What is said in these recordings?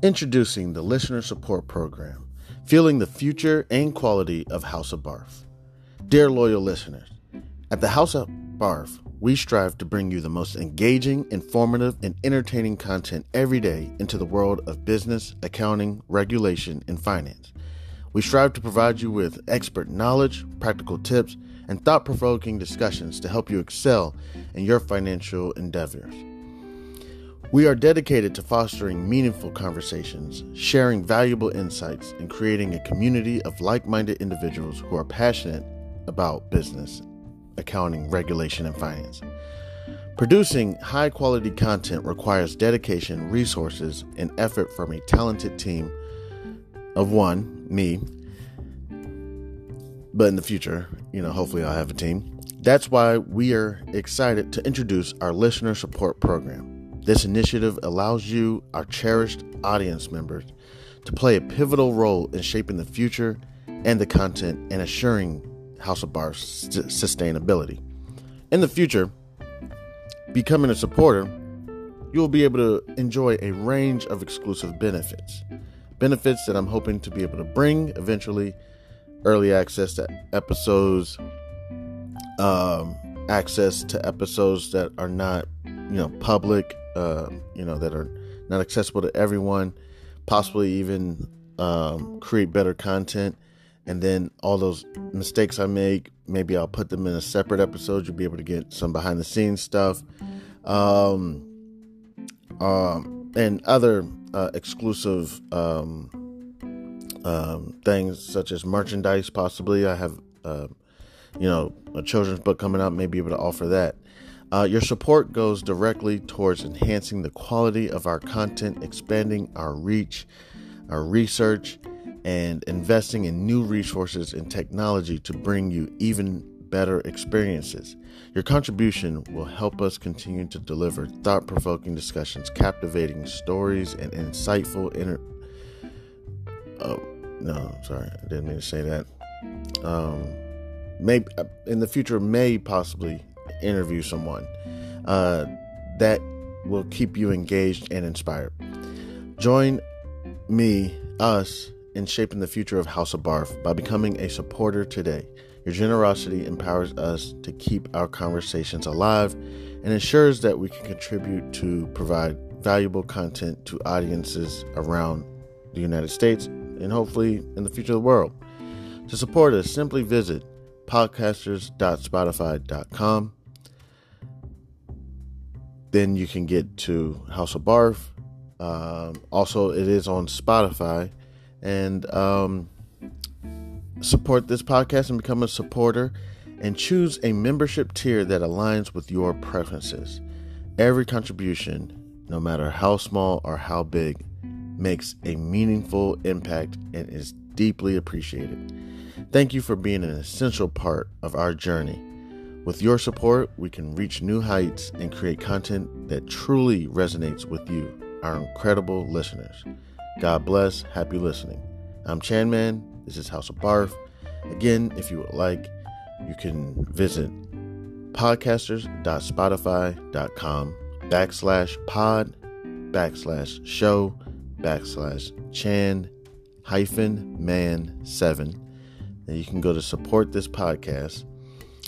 Introducing the Listener Support Program, feeling the future and quality of House of Barf. Dear loyal listeners, at the House of Barf, we strive to bring you the most engaging, informative, and entertaining content every day into the world of business, accounting, regulation, and finance. We strive to provide you with expert knowledge, practical tips, and thought provoking discussions to help you excel in your financial endeavors. We are dedicated to fostering meaningful conversations, sharing valuable insights, and creating a community of like minded individuals who are passionate about business, accounting, regulation, and finance. Producing high quality content requires dedication, resources, and effort from a talented team of one, me, but in the future, you know, hopefully I'll have a team. That's why we are excited to introduce our listener support program. This initiative allows you, our cherished audience members, to play a pivotal role in shaping the future and the content and assuring House of Barf's sustainability. In the future, becoming a supporter, you will be able to enjoy a range of exclusive benefits. Benefits that I'm hoping to be able to bring eventually early access to episodes, um, access to episodes that are not, you know, public, uh, you know, that are not accessible to everyone, possibly even um, create better content. And then all those mistakes I make, maybe I'll put them in a separate episode. You'll be able to get some behind the scenes stuff. Um, um, and other uh, exclusive um, um, things such as merchandise, possibly. I have, uh, you know, a children's book coming out, may be able to offer that. Uh, your support goes directly towards enhancing the quality of our content, expanding our reach, our research, and investing in new resources and technology to bring you even better experiences. Your contribution will help us continue to deliver thought provoking discussions, captivating stories, and insightful inter. Oh, no, sorry, I didn't mean to say that. Um, maybe uh, in the future, may possibly interview someone uh, that will keep you engaged and inspired. Join me, us, in shaping the future of House of Barf by becoming a supporter today. Your generosity empowers us to keep our conversations alive and ensures that we can contribute to provide valuable content to audiences around the United States and hopefully in the future of the world. To support us, simply visit podcasters.spotify.com then you can get to House of Barf. Um, also, it is on Spotify. And um, support this podcast and become a supporter and choose a membership tier that aligns with your preferences. Every contribution, no matter how small or how big, makes a meaningful impact and is deeply appreciated. Thank you for being an essential part of our journey with your support, we can reach new heights and create content that truly resonates with you, our incredible listeners. God bless. Happy listening. I'm Chan Man. This is House of Barf. Again, if you would like, you can visit podcasters.spotify.com backslash pod backslash show backslash chan hyphen man seven. And you can go to support this podcast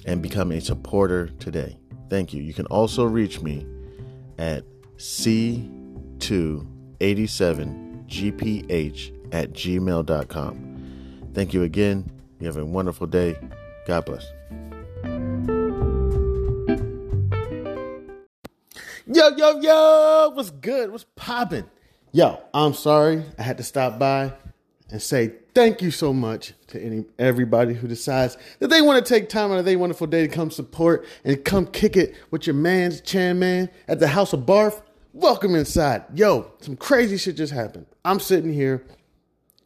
and become a supporter today. Thank you. You can also reach me at c287gph at gmail.com. Thank you again. You have a wonderful day. God bless. Yo, yo, yo, what's good? What's popping? Yo, I'm sorry I had to stop by and say thank you so much to any everybody who decides that they want to take time out of their wonderful day to come support and come kick it with your man's Chan Man at the House of Barf. Welcome inside. Yo, some crazy shit just happened. I'm sitting here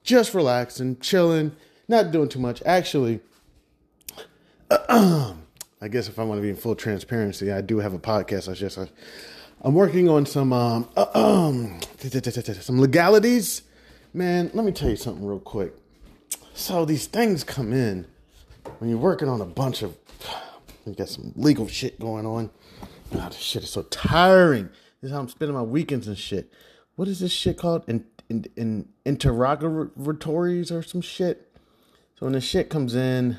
just relaxing, chilling, not doing too much. Actually, I guess if I want to be in full transparency, I do have a podcast. I just I, am working on some um, some legalities Man, let me tell you something real quick. So these things come in when you're working on a bunch of you got some legal shit going on. God, this shit is so tiring. This is how I'm spending my weekends and shit. What is this shit called? In- in, in interrogatories or some shit. So when the shit comes in,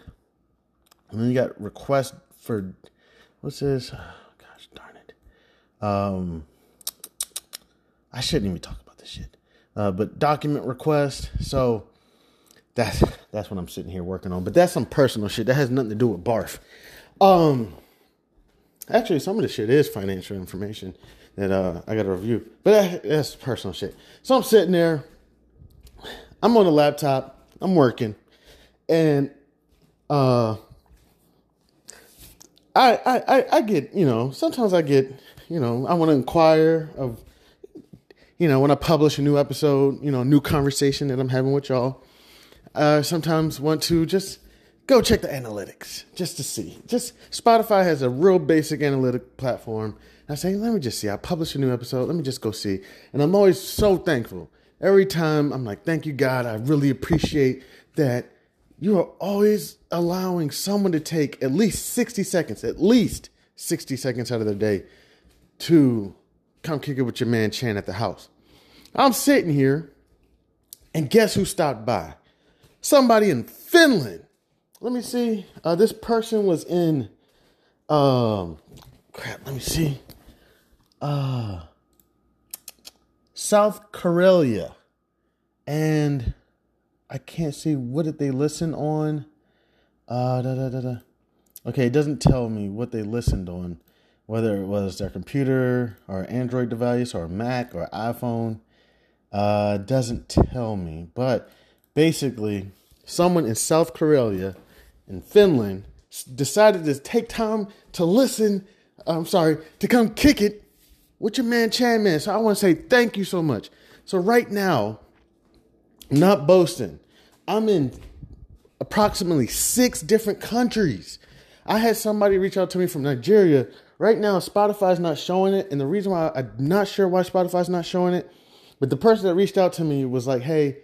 and then you got requests for what's this? Oh, gosh darn it. Um, I shouldn't even talk about this shit. Uh, but document request. So that's that's what I'm sitting here working on. But that's some personal shit that has nothing to do with barf. Um, actually, some of the shit is financial information that uh, I got to review. But that, that's personal shit. So I'm sitting there. I'm on the laptop. I'm working, and uh, I I I get you know sometimes I get you know I want to inquire of you know when I publish a new episode you know new conversation that I'm having with y'all. Uh, sometimes want to just go check the analytics just to see. Just Spotify has a real basic analytic platform I say, let me just see. I publish a new episode. Let me just go see. And I'm always so thankful. Every time I'm like, thank you, God. I really appreciate that you are always allowing someone to take at least 60 seconds, at least 60 seconds out of their day to come kick it with your man Chan at the house. I'm sitting here, and guess who stopped by? Somebody in Finland. Let me see. Uh, this person was in, um, crap, let me see uh, South Karelia, and I can't see what did they listen on. Uh, da, da, da, da. Okay, it doesn't tell me what they listened on, whether it was their computer or Android device or Mac or iPhone. Uh, doesn't tell me, but basically, someone in South Karelia, in Finland, decided to take time to listen. I'm sorry, to come kick it with your man Chan Man. So I want to say thank you so much. So right now, not boasting, I'm in approximately six different countries. I had somebody reach out to me from Nigeria. Right now, Spotify's not showing it, and the reason why I'm not sure why Spotify's not showing it, but the person that reached out to me was like, "Hey,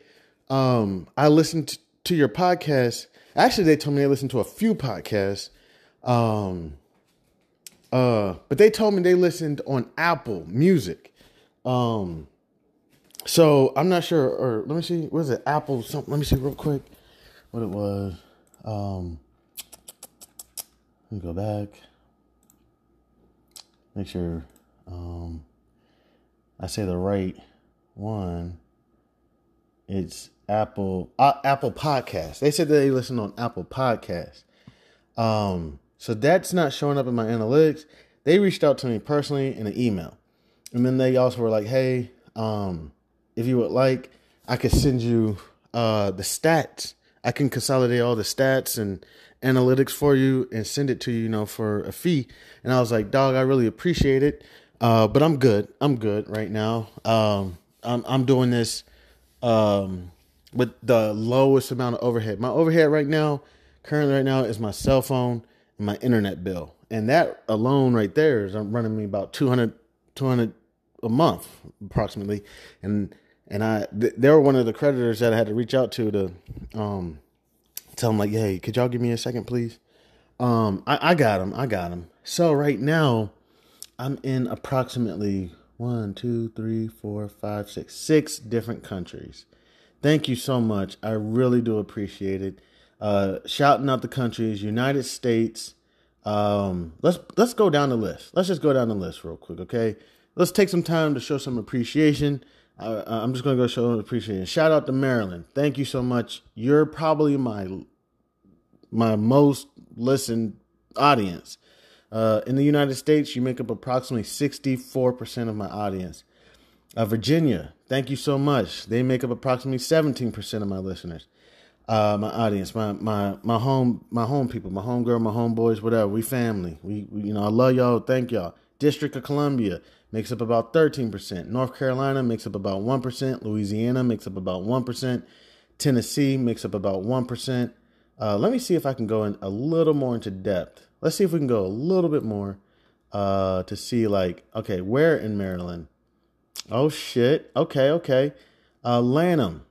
um, I listened to your podcast. Actually, they told me they listened to a few podcasts. Um, uh, but they told me they listened on Apple Music. Um, so I'm not sure. Or let me see. Was it Apple? Something. Let me see real quick what it was. Um, let me go back. Make sure um, I say the right one. It's Apple uh, Apple Podcast. They said that they listen on Apple Podcast. Um, so that's not showing up in my analytics. They reached out to me personally in an email. And then they also were like, hey, um, if you would like, I could send you uh, the stats. I can consolidate all the stats and analytics for you and send it to you, you know, for a fee. And I was like, dog, I really appreciate it. Uh, but I'm good. I'm good right now. Um, I'm, I'm doing this um, with the lowest amount of overhead. My overhead right now, currently right now, is my cell phone and my internet bill. And that alone right there is running me about 200, 200 a month approximately. And, and I, th- they were one of the creditors that I had to reach out to to, um, tell them like, Hey, could y'all give me a second, please? Um, I, I got them. I got them. So right now I'm in approximately one, two, three, four, five, six, six different countries. Thank you so much. I really do appreciate it uh, shouting out the countries: United States. Um, let's let's go down the list. Let's just go down the list real quick, okay? Let's take some time to show some appreciation. Uh, I'm just gonna go show appreciation. Shout out to Maryland. Thank you so much. You're probably my my most listened audience. Uh, in the United States, you make up approximately 64% of my audience. Uh, Virginia, thank you so much. They make up approximately 17% of my listeners uh, my audience, my my my home my home people, my home girl, my homeboys, whatever. We family. We, we, you know I love y'all. Thank y'all. District of Columbia makes up about thirteen percent. North Carolina makes up about one percent. Louisiana makes up about one percent. Tennessee makes up about one percent. Uh, let me see if I can go in a little more into depth. Let's see if we can go a little bit more uh, to see like okay, where in Maryland? Oh shit. Okay, okay. Uh, Lanham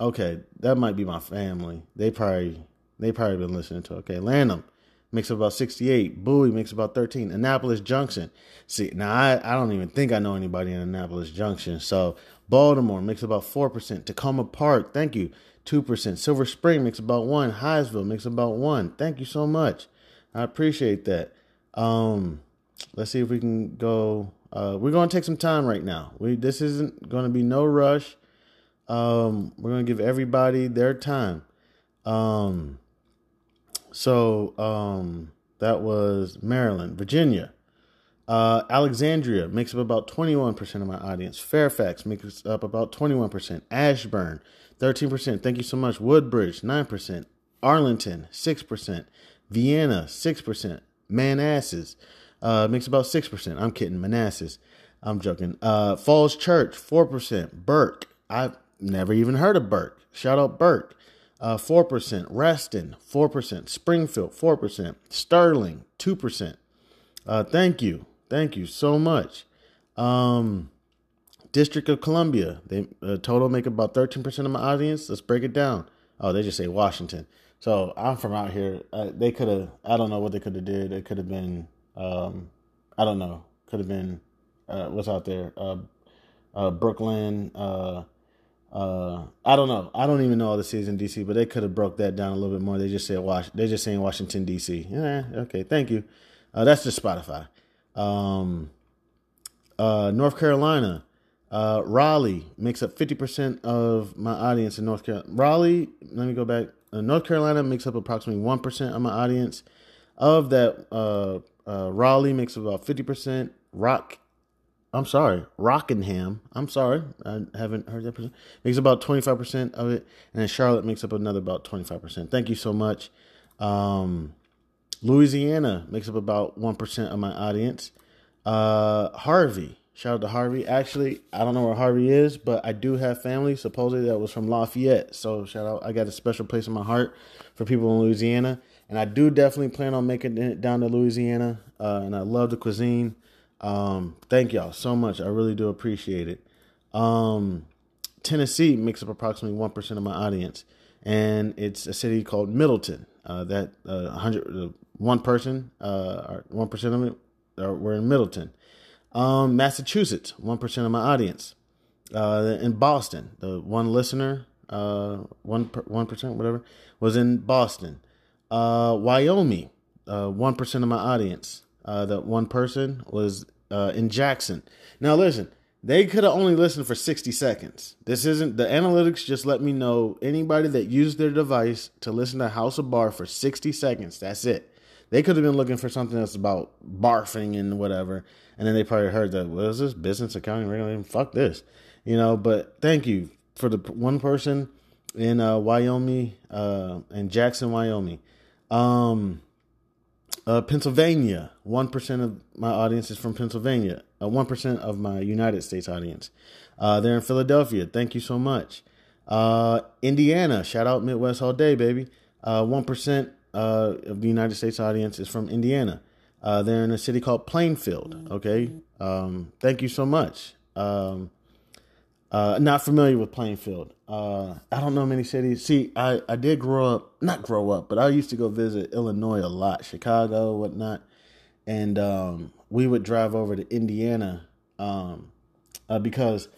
Okay, that might be my family. They probably they probably been listening to. Okay, Lanham, makes up about 68. Bowie makes about 13. Annapolis Junction. See, now I, I don't even think I know anybody in Annapolis Junction. So Baltimore makes about 4%. Takoma Park, thank you, 2%. Silver Spring makes about 1. Hyattsville makes about 1. Thank you so much. I appreciate that. Um, let's see if we can go. Uh, we're going to take some time right now. We This isn't going to be no rush. Um, we're going to give everybody their time. Um, so um, that was Maryland, Virginia. Uh, Alexandria makes up about 21% of my audience. Fairfax makes up about 21%. Ashburn, 13%. Thank you so much. Woodbridge, 9%. Arlington, 6%. Vienna, 6%. Manassas uh, makes about 6%. I'm kidding. Manassas. I'm joking. Uh, Falls Church, 4%. Burke. I've never even heard of Burke. Shout out Burke uh, 4%, Reston, 4%, Springfield, 4%, Sterling, 2%. Uh, thank you. Thank you so much. Um, District of Columbia, they uh, total make about 13% of my audience. Let's break it down. Oh, they just say Washington. So I'm from out here. Uh, they could have, I don't know what they could have did. It could have been, um, I don't know, could have been, uh, what's out there? Uh, uh, Brookland, uh, uh, I don't know. I don't even know all the cities in DC, but they could have broke that down a little bit more. They just said Wash. They're just saying Washington DC. Yeah, okay. Thank you. That's just Spotify. Um, North Carolina, uh, Raleigh makes up fifty percent of my audience in North Carolina. Raleigh, let me go back. Uh, North Carolina makes up approximately one percent of my audience. Of that, uh, uh, Raleigh makes up about fifty percent. Rock I'm sorry, Rockingham. I'm sorry, I haven't heard that percent. Makes about 25% of it, and then Charlotte makes up another about 25%. Thank you so much. Um, Louisiana makes up about 1% of my audience. Uh, Harvey, shout out to Harvey. Actually, I don't know where Harvey is, but I do have family supposedly that was from Lafayette. So shout out, I got a special place in my heart for people in Louisiana. And I do definitely plan on making it down to Louisiana. Uh, and I love the cuisine. Um, thank y'all so much. I really do appreciate it. Um, Tennessee makes up approximately 1% of my audience, and it's a city called Middleton. Uh, that uh, 100, uh, one person, uh, 1% of it, uh, we're in Middleton. Um, Massachusetts, 1% of my audience. Uh, in Boston, the one listener, uh, one one percent, whatever, was in Boston. Uh, Wyoming, uh, one percent of my audience uh, that one person was uh, in Jackson. Now, listen, they could have only listened for 60 seconds. This isn't the analytics, just let me know anybody that used their device to listen to House of Barf for 60 seconds. That's it. They could have been looking for something that's about barfing and whatever. And then they probably heard that, what is this? Business accounting regulation? Fuck this. You know, but thank you for the one person in uh, Wyoming, uh, in Jackson, Wyoming. Um, uh, Pennsylvania, 1% of my audience is from Pennsylvania. Uh, 1% of my United States audience. Uh, they're in Philadelphia. Thank you so much. Uh, Indiana, shout out Midwest all day, baby. 1% uh, of the United States audience is from Indiana. Uh, they're in a city called Plainfield. Okay. Um, thank you so much. Um, uh, not familiar with Plainfield. Uh, I don't know many cities. See, I, I did grow up, not grow up, but I used to go visit Illinois a lot, Chicago, whatnot. And um, we would drive over to Indiana um, uh, because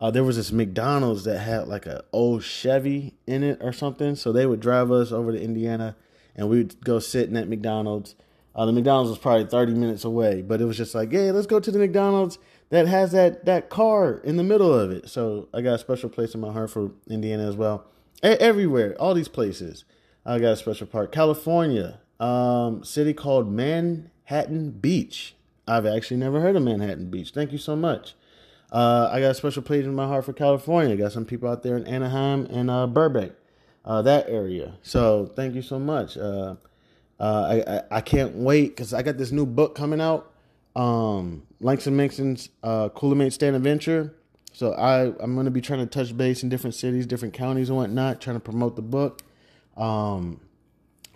uh, there was this McDonald's that had like a old Chevy in it or something. So they would drive us over to Indiana and we'd go sitting at McDonald's. Uh, the McDonald's was probably 30 minutes away, but it was just like, hey, let's go to the McDonald's that has that that car in the middle of it. So I got a special place in my heart for Indiana as well. A- everywhere, all these places, I got a special part. California, um, city called Manhattan Beach. I've actually never heard of Manhattan Beach. Thank you so much. Uh, I got a special place in my heart for California. I got some people out there in Anaheim and uh, Burbank, uh, that area. So thank you so much. Uh, uh, I, I, I can't wait because I got this new book coming out um, Langston Mixon's uh, Coolamate Stand Adventure. So I I'm gonna be trying to touch base in different cities, different counties and whatnot, trying to promote the book. Um,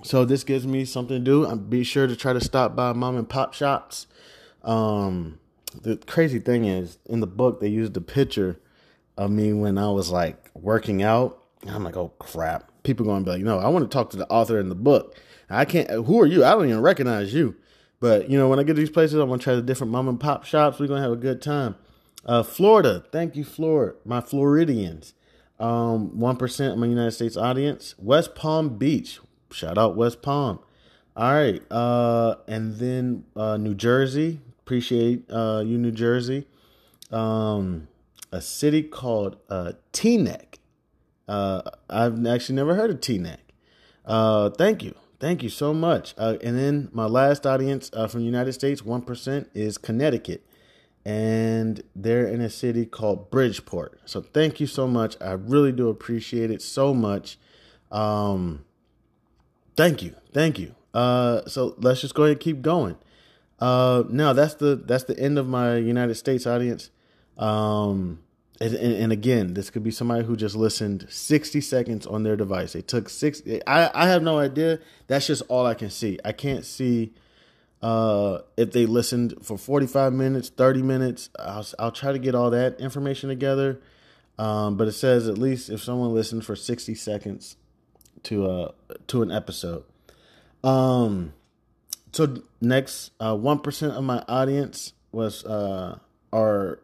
so this gives me something to do. I'm be sure to try to stop by mom and pop shops. Um, the crazy thing is, in the book they used a picture of me when I was like working out. I'm like, oh crap! People going to be like, no, I want to talk to the author in the book. I can't. Who are you? I don't even recognize you. But you know, when I get to these places, I'm gonna try the different mom and pop shops. We're gonna have a good time. Uh, Florida, thank you, Florida, my Floridians. Um, one percent of my United States audience. West Palm Beach, shout out West Palm. All right, uh, and then uh, New Jersey. Appreciate uh, you, New Jersey. Um, a city called uh, Teaneck. Uh, I've actually never heard of Teaneck. Uh, thank you. Thank you so much. Uh, and then my last audience uh, from the United States, 1%, is Connecticut. And they're in a city called Bridgeport. So thank you so much. I really do appreciate it so much. Um, thank you. Thank you. Uh, so let's just go ahead and keep going. Uh, now that's the that's the end of my United States audience. Um, and, and, again, this could be somebody who just listened 60 seconds on their device. They took six. I, I have no idea. That's just all I can see. I can't see uh, if they listened for 45 minutes, 30 minutes. I'll, I'll try to get all that information together. Um, but it says at least if someone listened for 60 seconds to uh to an episode. Um, so next, uh, one of my audience was uh are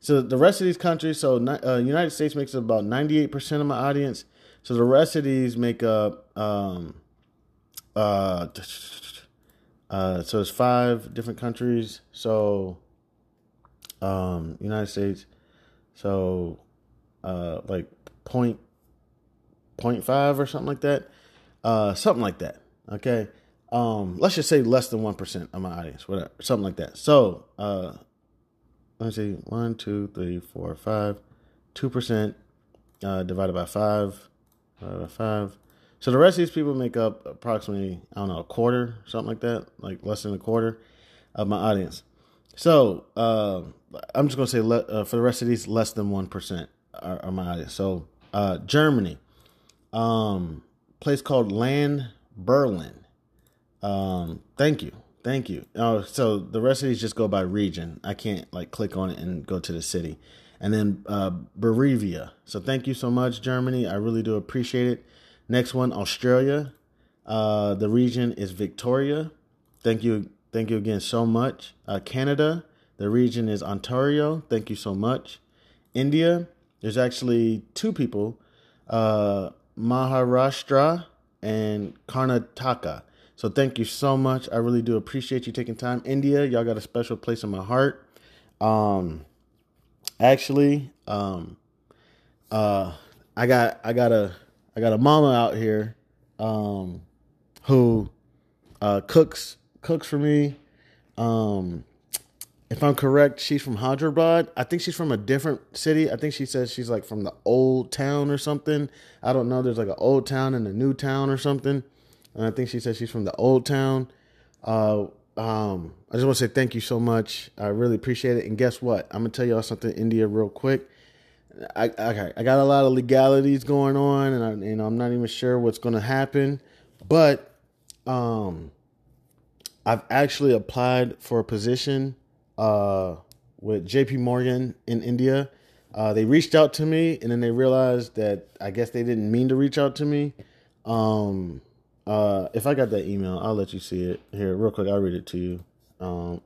so the rest of these countries, so uh, United States makes up about ninety eight percent of my audience. So the rest of these make up, um, uh, uh, so it's five different countries. So, um, United States, so, uh, like point, point five or something like that, uh, something like that. Okay. Um, let's just say less than one percent of my audience, whatever, something like that. So, uh, let me see, one, two, three, four, five. Two percent uh, divided by five, divided by five. So the rest of these people make up approximately, I don't know, a quarter, something like that, like less than a quarter of my audience. So uh, I'm just gonna say le- uh, for the rest of these, less than one percent are, are, my audience. So uh, Germany, um, place called Land Berlin. Um, thank you. Thank you. Oh, so the rest of these just go by region. I can't like click on it and go to the city. And then uh. So thank you so much, Germany. I really do appreciate it. Next one, Australia. Uh the region is Victoria. Thank you. Thank you again so much. Uh Canada, the region is Ontario. Thank you so much. India, there's actually two people, uh Maharashtra and Karnataka. So thank you so much. I really do appreciate you taking time. India, y'all got a special place in my heart. Um actually, um uh I got I got a I got a mama out here um who uh cooks cooks for me. Um if I'm correct, she's from Hyderabad. I think she's from a different city. I think she says she's like from the old town or something. I don't know. There's like an old town and a new town or something and I think she said she's from the Old Town. Uh, um, I just want to say thank you so much. I really appreciate it. And guess what? I'm gonna tell y'all something, India, real quick. I okay, I got a lot of legalities going on, and I, you know I'm not even sure what's gonna happen, but um, I've actually applied for a position uh with J.P. Morgan in India. Uh, they reached out to me, and then they realized that I guess they didn't mean to reach out to me. Um, uh, if I got that email, I'll let you see it here real quick. I'll read it to you. Um,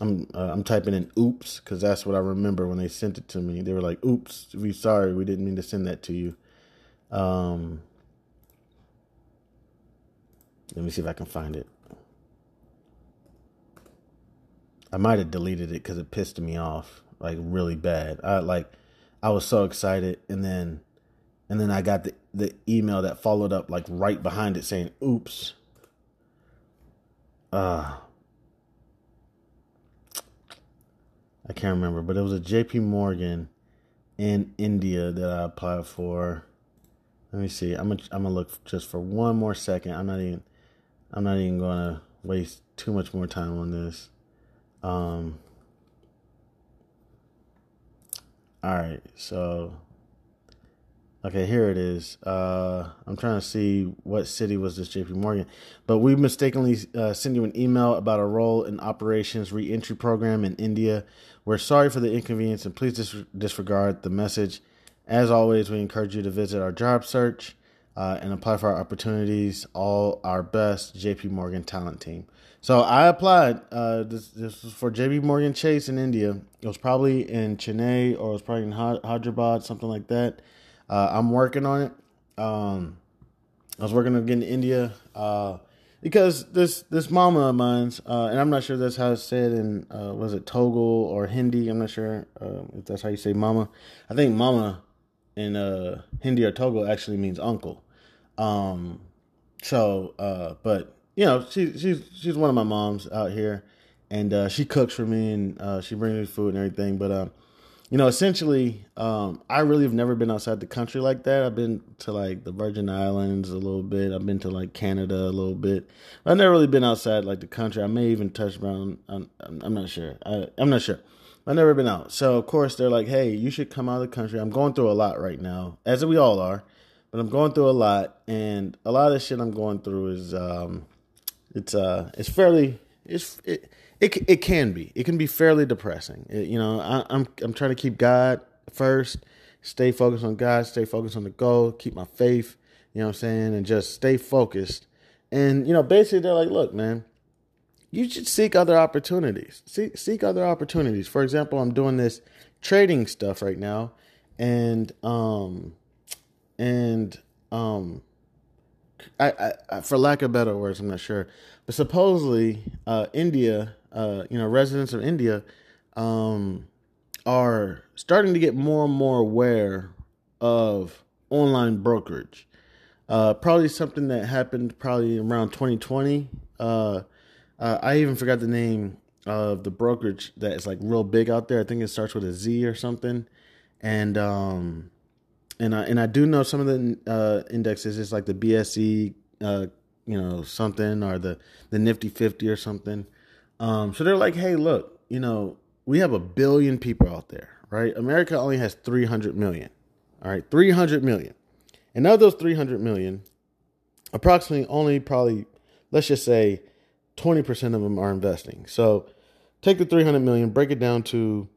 I'm uh, I'm typing in "oops" because that's what I remember when they sent it to me. They were like, "Oops, we sorry, we didn't mean to send that to you." Um, let me see if I can find it. I might have deleted it because it pissed me off like really bad. I like I was so excited, and then and then I got the, the email that followed up like right behind it saying, oops. Uh, I can't remember, but it was a JP Morgan in India that I applied for. Let me see. I'm gonna I'm gonna look just for one more second. I'm not even I'm not even gonna waste too much more time on this. Um all right, so Okay, here it is. Uh, I'm trying to see what city was this JP Morgan, but we mistakenly uh, sent you an email about a role in operations reentry program in India. We're sorry for the inconvenience and please dis- disregard the message. As always, we encourage you to visit our job search. uh, and apply for our opportunities. All our best, JP Morgan talent team. So I applied. Uh, this this was for JP Morgan Chase in India. It was probably in Chennai or it was probably in Hyderabad, something like that. Uh, I'm working on it. Um, I was working on getting to India uh, because this this mama of mine's, uh, and I'm not sure that's how it's said in uh, was it Telugu or Hindi. I'm not sure uh, if that's how you say mama. I think mama in uh, Hindi or Telugu actually means uncle. Um, so, uh, but you know, she she's she's one of my moms out here, and she cooks for me and she brings me food and everything. But um, you know, essentially, um, I really have never been outside the country like that. I've been to like the Virgin Islands a little bit. I've been to like Canada a little bit. I've never really been outside like the country. I may even touch around. I'm, I'm not sure. I, I'm not sure. I've never been out. So of course they're like, "Hey, you should come out of the country." I'm going through a lot right now, as we all are, but I'm going through a lot, and a lot of shit I'm going through is um, it's uh, it's fairly it's it it it can be it can be fairly depressing. It, you know, I, I'm I'm trying to keep God first, stay focused on God, stay focused on the goal, keep my faith. You know what I'm saying, and just stay focused. And you know, basically, they're like, "Look, man." you should seek other opportunities. Seek seek other opportunities. For example, I'm doing this trading stuff right now, and um, and um, I, I, for lack of better words, I'm not sure, but supposedly, uh, India, uh, you know, residents of India, um, are starting to get more and more aware of online brokerage. Uh, probably something that happened probably around 2020. Uh, I even forgot the name of the brokerage that is like real big out there. I think it starts with a Z or something. And um, and I and I do know some of the uh, indexes. It's like the BSE, uh, you know, something or the the Nifty Fifty or something. Um, so they're like, hey, look, you know, we have a billion people out there, right? America only has three hundred million. All right, three hundred million, and of those three hundred million, approximately only probably let's just say 20% of them are investing. So take the 300 million, break it down to,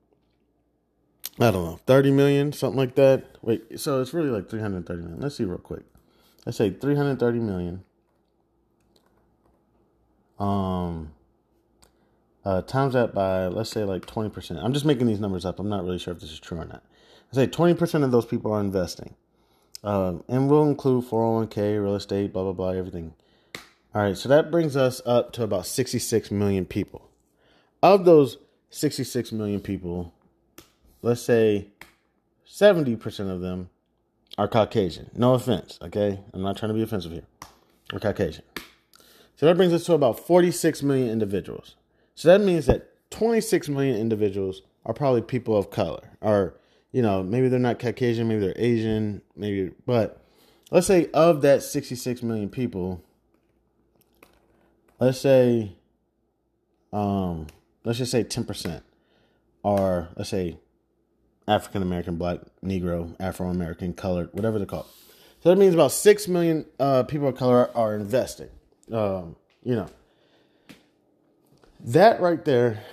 I don't know, 30 million, something like that. Wait, so it's really like 330 million. Let's see real quick. Let's say 330 million. Um, uh, times that by, let's say like 20%. I'm just making these numbers up. I'm not really sure if this is true or not. I say 20% of those people are investing. Um, and we'll include 401k, real estate, blah, blah, blah, everything. All right, so that brings us up to about 66 million people. Of those 66 million people, let's say 70% of them are Caucasian. No offense, okay? I'm not trying to be offensive here. Or Caucasian. So that brings us to about 46 million individuals. So that means that 26 million individuals are probably people of color. Or, you know, maybe they're not Caucasian, maybe they're Asian, maybe, but let's say of that 66 million people, let's say, um, let's just say 10% are, let's say, African American, Black, Negro, Afro American, colored, whatever they're called. So that means about 6 million uh, people of color are investing. Um, you know, that right there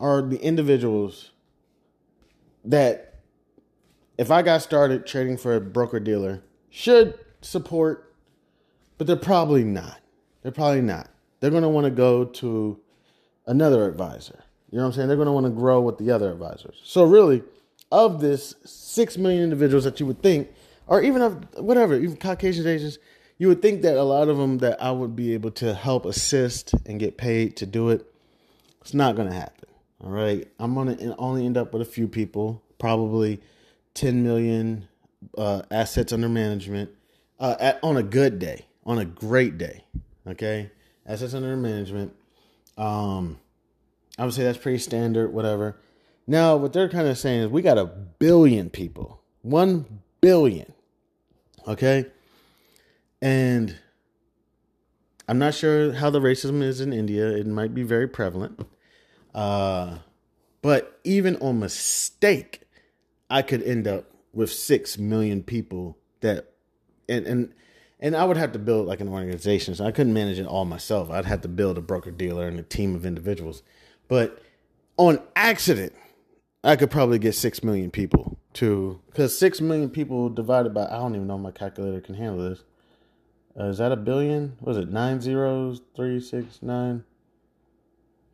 are the individuals that, if I got started trading for a broker dealer, should support, but they're probably not. They're probably not they're going to want to go to another advisor. You know what I'm saying? They're going to want to grow with the other advisors. So really, of this six million individuals that you would think, or even of whatever, even Caucasian Asians, you would think that a lot of them that I would be able to help assist and get paid to do it. It's not going to happen. All right, I'm going to only end up with a few people, probably 10 million uh, assets under management uh, at, on a good day, on a great day. Okay, assets under management. Um, I would say that's pretty standard, whatever. Now, what they're kind of saying is we got a billion people, one billion, okay? And I'm not sure how the racism is in India. It might be very prevalent. Uh, but even on mistake, I could end up with six million people that, and and and I would have to build like an organization. So I couldn't manage it all myself. I'd have to build a broker dealer and a team of individuals. But on accident, I could probably get six million people to because six million people divided by I don't even know my calculator can handle this. Uh, is that a billion? Was it nine zeros? Three, six, nine?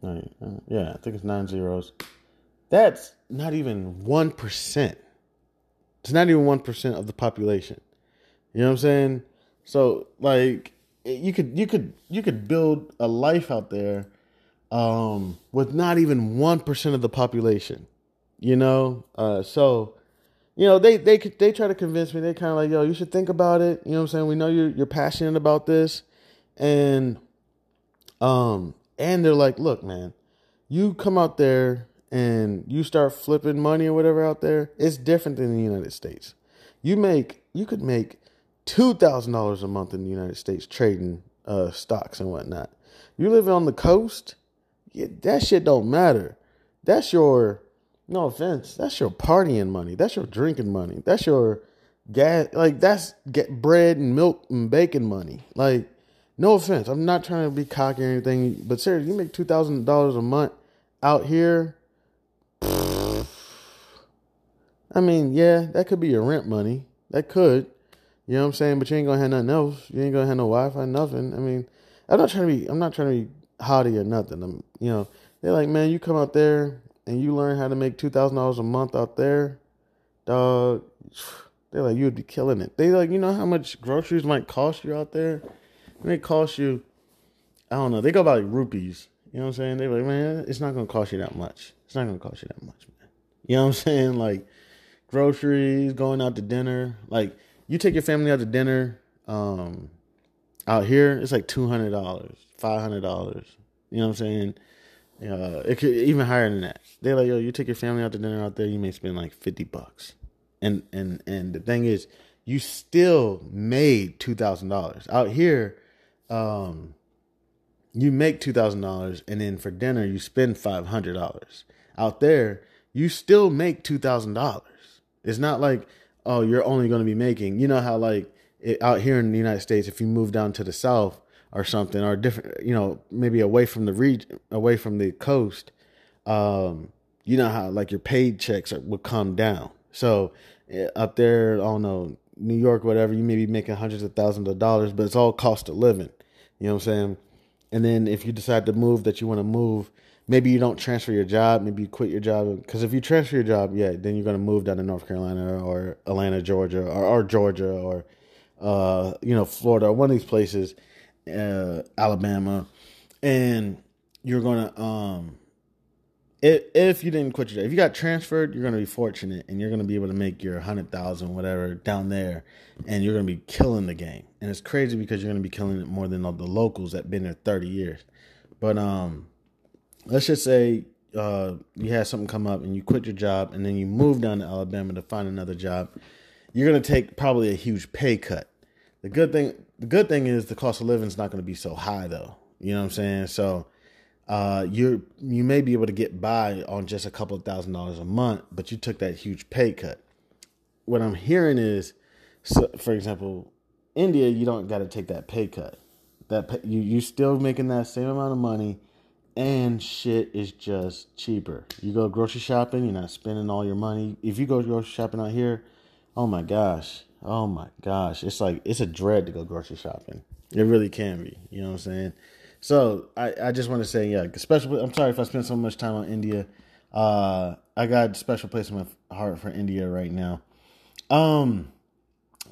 Uh, yeah, I think it's nine zeros. That's not even 1%. It's not even 1% of the population. You know what I'm saying? So like you could you could you could build a life out there um with not even 1% of the population. You know? Uh so you know, they they they try to convince me. They kind of like, "Yo, you should think about it." You know what I'm saying? We know you're you're passionate about this and um and they're like, "Look, man, you come out there and you start flipping money or whatever out there, it's different than the United States. You make you could make two thousand dollars a month in the United States trading uh, stocks and whatnot. You live on the coast, yeah, that shit don't matter. That's your no offense. That's your partying money. That's your drinking money. That's your gas. Like that's get bread and milk and bacon money. Like no offense. I'm not trying to be cocky or anything, but seriously, you make two thousand dollars a month out here I mean, yeah, that could be your rent money. That could. You know what I'm saying? But you ain't gonna have nothing else. You ain't gonna have no Wi Fi, nothing. I mean, I'm not trying to be I'm not trying to be haughty or nothing. I'm you know, they're like, man, you come out there and you learn how to make two thousand dollars a month out there, dog. They're like, you'd be killing it. They like, you know how much groceries might cost you out there? It may cost you, I don't know. They go by like rupees. You know what I'm saying? They're like, man, it's not gonna cost you that much. It's not gonna cost you that much, man. You know what I'm saying? Like groceries, going out to dinner. Like you take your family out to dinner, um, out here, it's like two hundred dollars, five hundred dollars. You know what I'm saying? Uh, it could even higher than that. They're like, yo, you take your family out to dinner out there, you may spend like fifty bucks. And and and the thing is, you still made two thousand dollars out here. Um, you make two thousand dollars, and then for dinner you spend five hundred dollars. Out there, you still make two thousand dollars. It's not like, oh, you're only going to be making, you know how like it, out here in the United States, if you move down to the South or something, or different, you know, maybe away from the region, away from the coast, um, you know how like your paid checks are, would come down. So eh, up there, I don't know, New York, whatever, you may be making hundreds of thousands of dollars, but it's all cost of living. You know what I'm saying? And then if you decide to move, that you want to move, maybe you don't transfer your job, maybe you quit your job. Because if you transfer your job, yeah, then you're to move down to North Carolina or Atlanta, Georgia, or, or Georgia, or uh, you know, Florida, or one of these places, uh, Alabama, and you're to um, if if you didn't quit your job, if you got transferred, you're going to be fortunate, and you're going to be able to make your hundred thousand, whatever, down there, and you're going to be killing the game. And it's crazy because you're going to be killing it more than all the locals that been there thirty years. But um, let's just say uh, you had something come up and you quit your job and then you move down to Alabama to find another job, you're going to take probably a huge pay cut. The good thing, the good thing is the cost of living is not going to be so high though. You know what I'm saying? So uh, you you may be able to get by on just a couple of thousand dollars a month, but you took that huge pay cut. What I'm hearing is, so, for example, India, you don't got to take that pay cut. That you you still making that same amount of money and shit is just cheaper. You go grocery shopping, you're not spending all your money. If you go grocery shopping out here, oh my gosh, oh my gosh, it's like it's a dread to go grocery shopping. It really can be. You know what I'm saying? So I, I just want to say, yeah, especially I'm sorry if I spent so much time on India. Uh, I got special place in my heart for India right now. Um,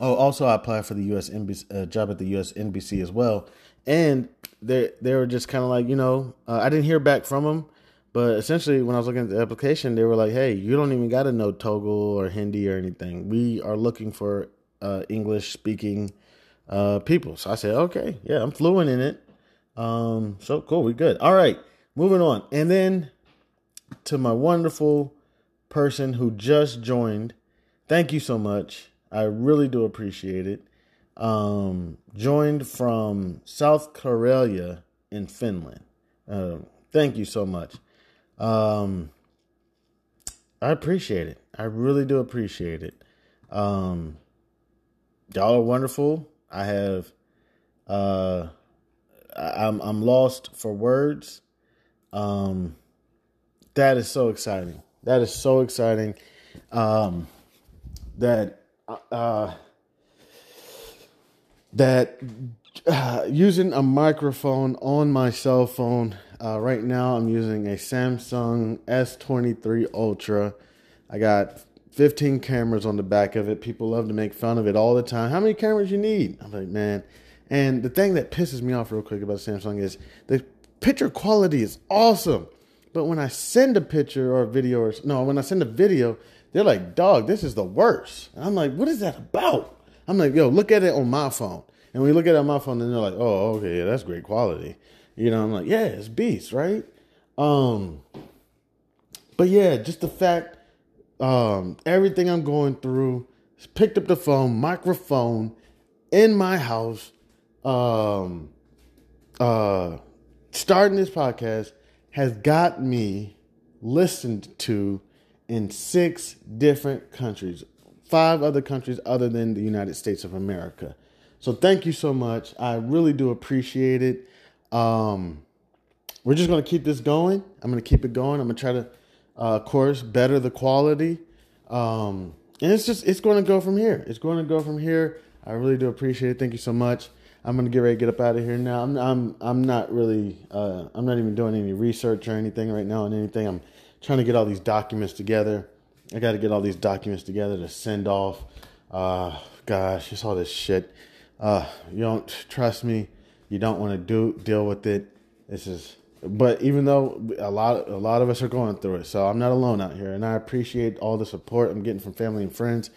oh, also I applied for the U.S. NBC, uh, job at the U.S. NBC as well and they they were just kind of like you know uh, I didn't hear back from them, but essentially when I was looking at the application, they were like, hey, you don't even got to know Telugu or Hindi or anything. We are looking for uh, English speaking uh, people. So I said, okay, yeah, I'm fluent in it. Um, so cool, we good. All right, moving on, and then to my wonderful person who just joined. Thank you so much. I really do appreciate it um, joined from South Karelia in Finland. Uh, thank you so much. Um, I appreciate it. I really do appreciate it. Um, y'all are wonderful. I have, uh, I'm I'm lost for words. Um, that is so exciting. That is so exciting. Um, that uh that uh, using a microphone on my cell phone. Uh, right now, I'm using a Samsung S23 Ultra. I got 15 cameras on the back of it. People love to make fun of it all the time. How many cameras you need? I'm like, man. And the thing that pisses me off real quick about Samsung is the picture quality is awesome. But when I send a picture or a video or no, when I send a video, they're like, dog, this is the worst. And I'm like, what is that about? I'm like, yo, look at it on my phone. And we look at it on my phone, and they're like, oh, okay, yeah, that's great quality. You know, I'm like, yeah, it's beast, right? Um, but yeah, just the fact, um, everything I'm going through, picked up the phone, microphone in my house, um, uh, starting this podcast has got me listened to in six different countries, five other countries other than the United States of America. So thank you so much. I really do appreciate it. Um, we're just going to keep this going. I'm going to keep it going. I'm going to try to, uh, of course, better the quality. Um, and it's just, it's going to go from here. It's going to go from here. I really do appreciate it. Thank you so much. I'm gonna get ready to get up out of here now. I'm I'm I'm not really uh, I'm not even doing any research or anything right now on anything. I'm trying to get all these documents together. I got to get all these documents together to send off. Uh, gosh, just all this shit. Uh, you don't trust me. You don't want to do deal with it. This is, but even though a lot a lot of us are going through it, so I'm not alone out here, and I appreciate all the support I'm getting from family and friends.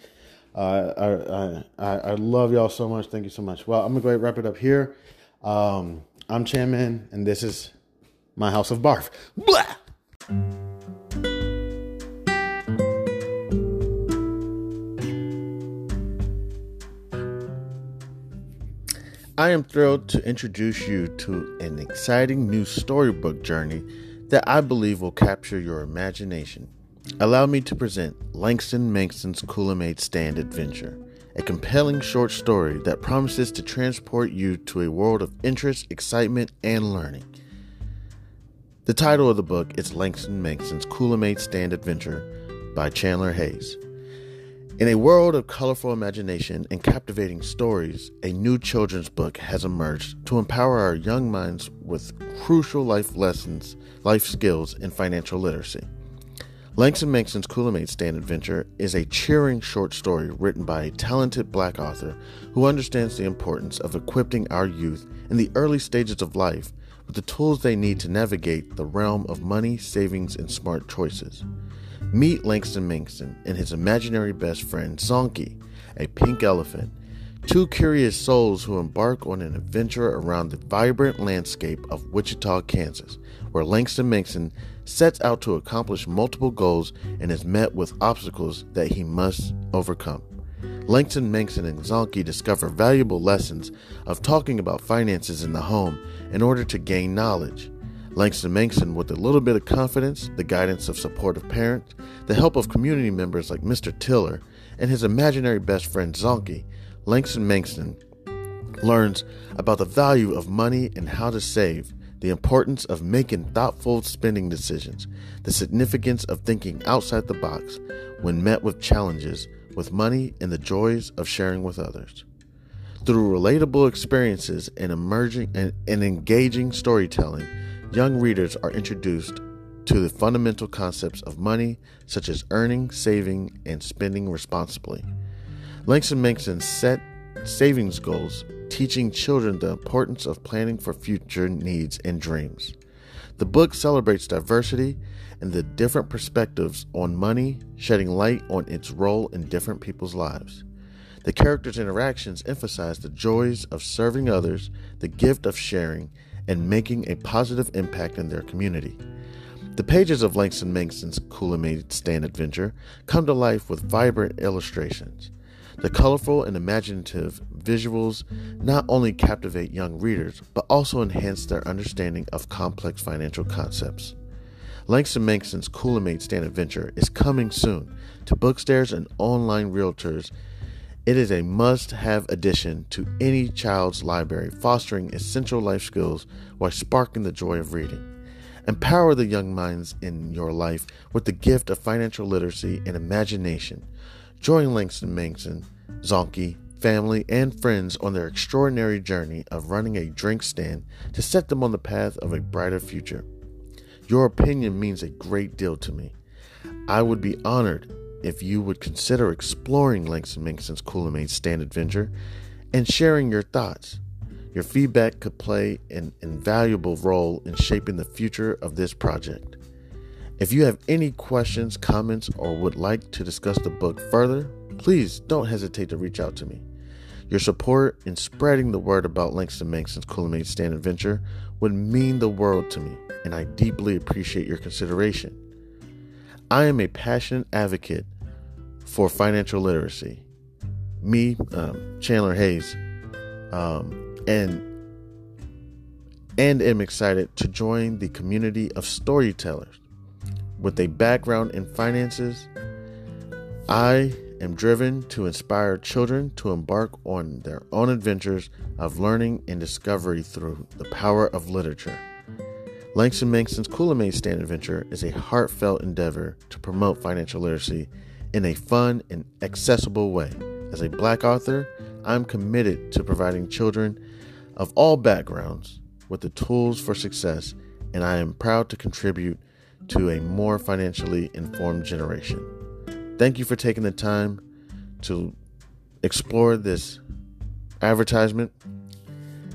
Uh, I, I, I love y'all so much. Thank you so much. Well, I'm gonna go wrap it up here. Um, I'm Chanman, and this is my house of barf. Blah! I am thrilled to introduce you to an exciting new storybook journey that I believe will capture your imagination. Allow me to present Langston Mankson's Coolamade Stand Adventure, a compelling short story that promises to transport you to a world of interest, excitement, and learning. The title of the book is Langston Mankson's Coolamade Stand Adventure by Chandler Hayes. In a world of colorful imagination and captivating stories, a new children's book has emerged to empower our young minds with crucial life lessons, life skills, and financial literacy. Langston Mankson's Coolamade Stand Adventure is a cheering short story written by a talented black author who understands the importance of equipping our youth in the early stages of life with the tools they need to navigate the realm of money, savings, and smart choices. Meet Langston Mankson and his imaginary best friend, Zonky, a pink elephant, two curious souls who embark on an adventure around the vibrant landscape of Wichita, Kansas, where Langston Mankson sets out to accomplish multiple goals and is met with obstacles that he must overcome. Langston Mankson and Zonky discover valuable lessons of talking about finances in the home in order to gain knowledge. Langston Mankson, with a little bit of confidence, the guidance of supportive parents, the help of community members like Mr. Tiller, and his imaginary best friend Zonky, Langston Mankson learns about the value of money and how to save, the importance of making thoughtful spending decisions, the significance of thinking outside the box when met with challenges with money, and the joys of sharing with others. Through relatable experiences and emerging and, and engaging storytelling, young readers are introduced to the fundamental concepts of money, such as earning, saving, and spending responsibly. Langston Mankson set savings goals teaching children the importance of planning for future needs and dreams. The book celebrates diversity and the different perspectives on money, shedding light on its role in different people's lives. The characters' interactions emphasize the joys of serving others, the gift of sharing, and making a positive impact in their community. The pages of Langston Mankson's Coolamade Stand Adventure come to life with vibrant illustrations. The colorful and imaginative visuals not only captivate young readers, but also enhance their understanding of complex financial concepts. Langston Mankson's Coolamade Stand Adventure is coming soon to bookstores and online realtors. It is a must have addition to any child's library, fostering essential life skills while sparking the joy of reading. Empower the young minds in your life with the gift of financial literacy and imagination. Join Langston Mankson, Zonky, family, and friends on their extraordinary journey of running a drink stand to set them on the path of a brighter future. Your opinion means a great deal to me. I would be honored if you would consider exploring Langston Mankson's Cooler Stand Adventure and sharing your thoughts. Your feedback could play an invaluable role in shaping the future of this project. If you have any questions, comments, or would like to discuss the book further, please don't hesitate to reach out to me. Your support in spreading the word about Langston Mankson's Cooler Stand Adventure would mean the world to me, and I deeply appreciate your consideration. I am a passionate advocate for financial literacy. Me, um, Chandler Hayes, um, and and am excited to join the community of storytellers with a background in finances. I am driven to inspire children to embark on their own adventures of learning and discovery through the power of literature. Langston Mankson's Cooler Stand Adventure is a heartfelt endeavor to promote financial literacy in a fun and accessible way. As a black author, I'm committed to providing children of all backgrounds with the tools for success, and I am proud to contribute to a more financially informed generation. Thank you for taking the time to explore this advertisement,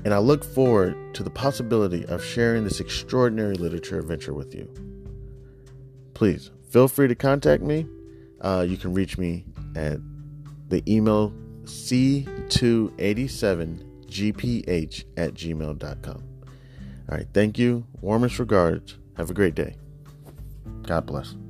and I look forward to the possibility of sharing this extraordinary literature adventure with you. Please feel free to contact me. Uh, you can reach me at the email c287gph at gmail.com. All right, thank you. Warmest regards. Have a great day. God bless.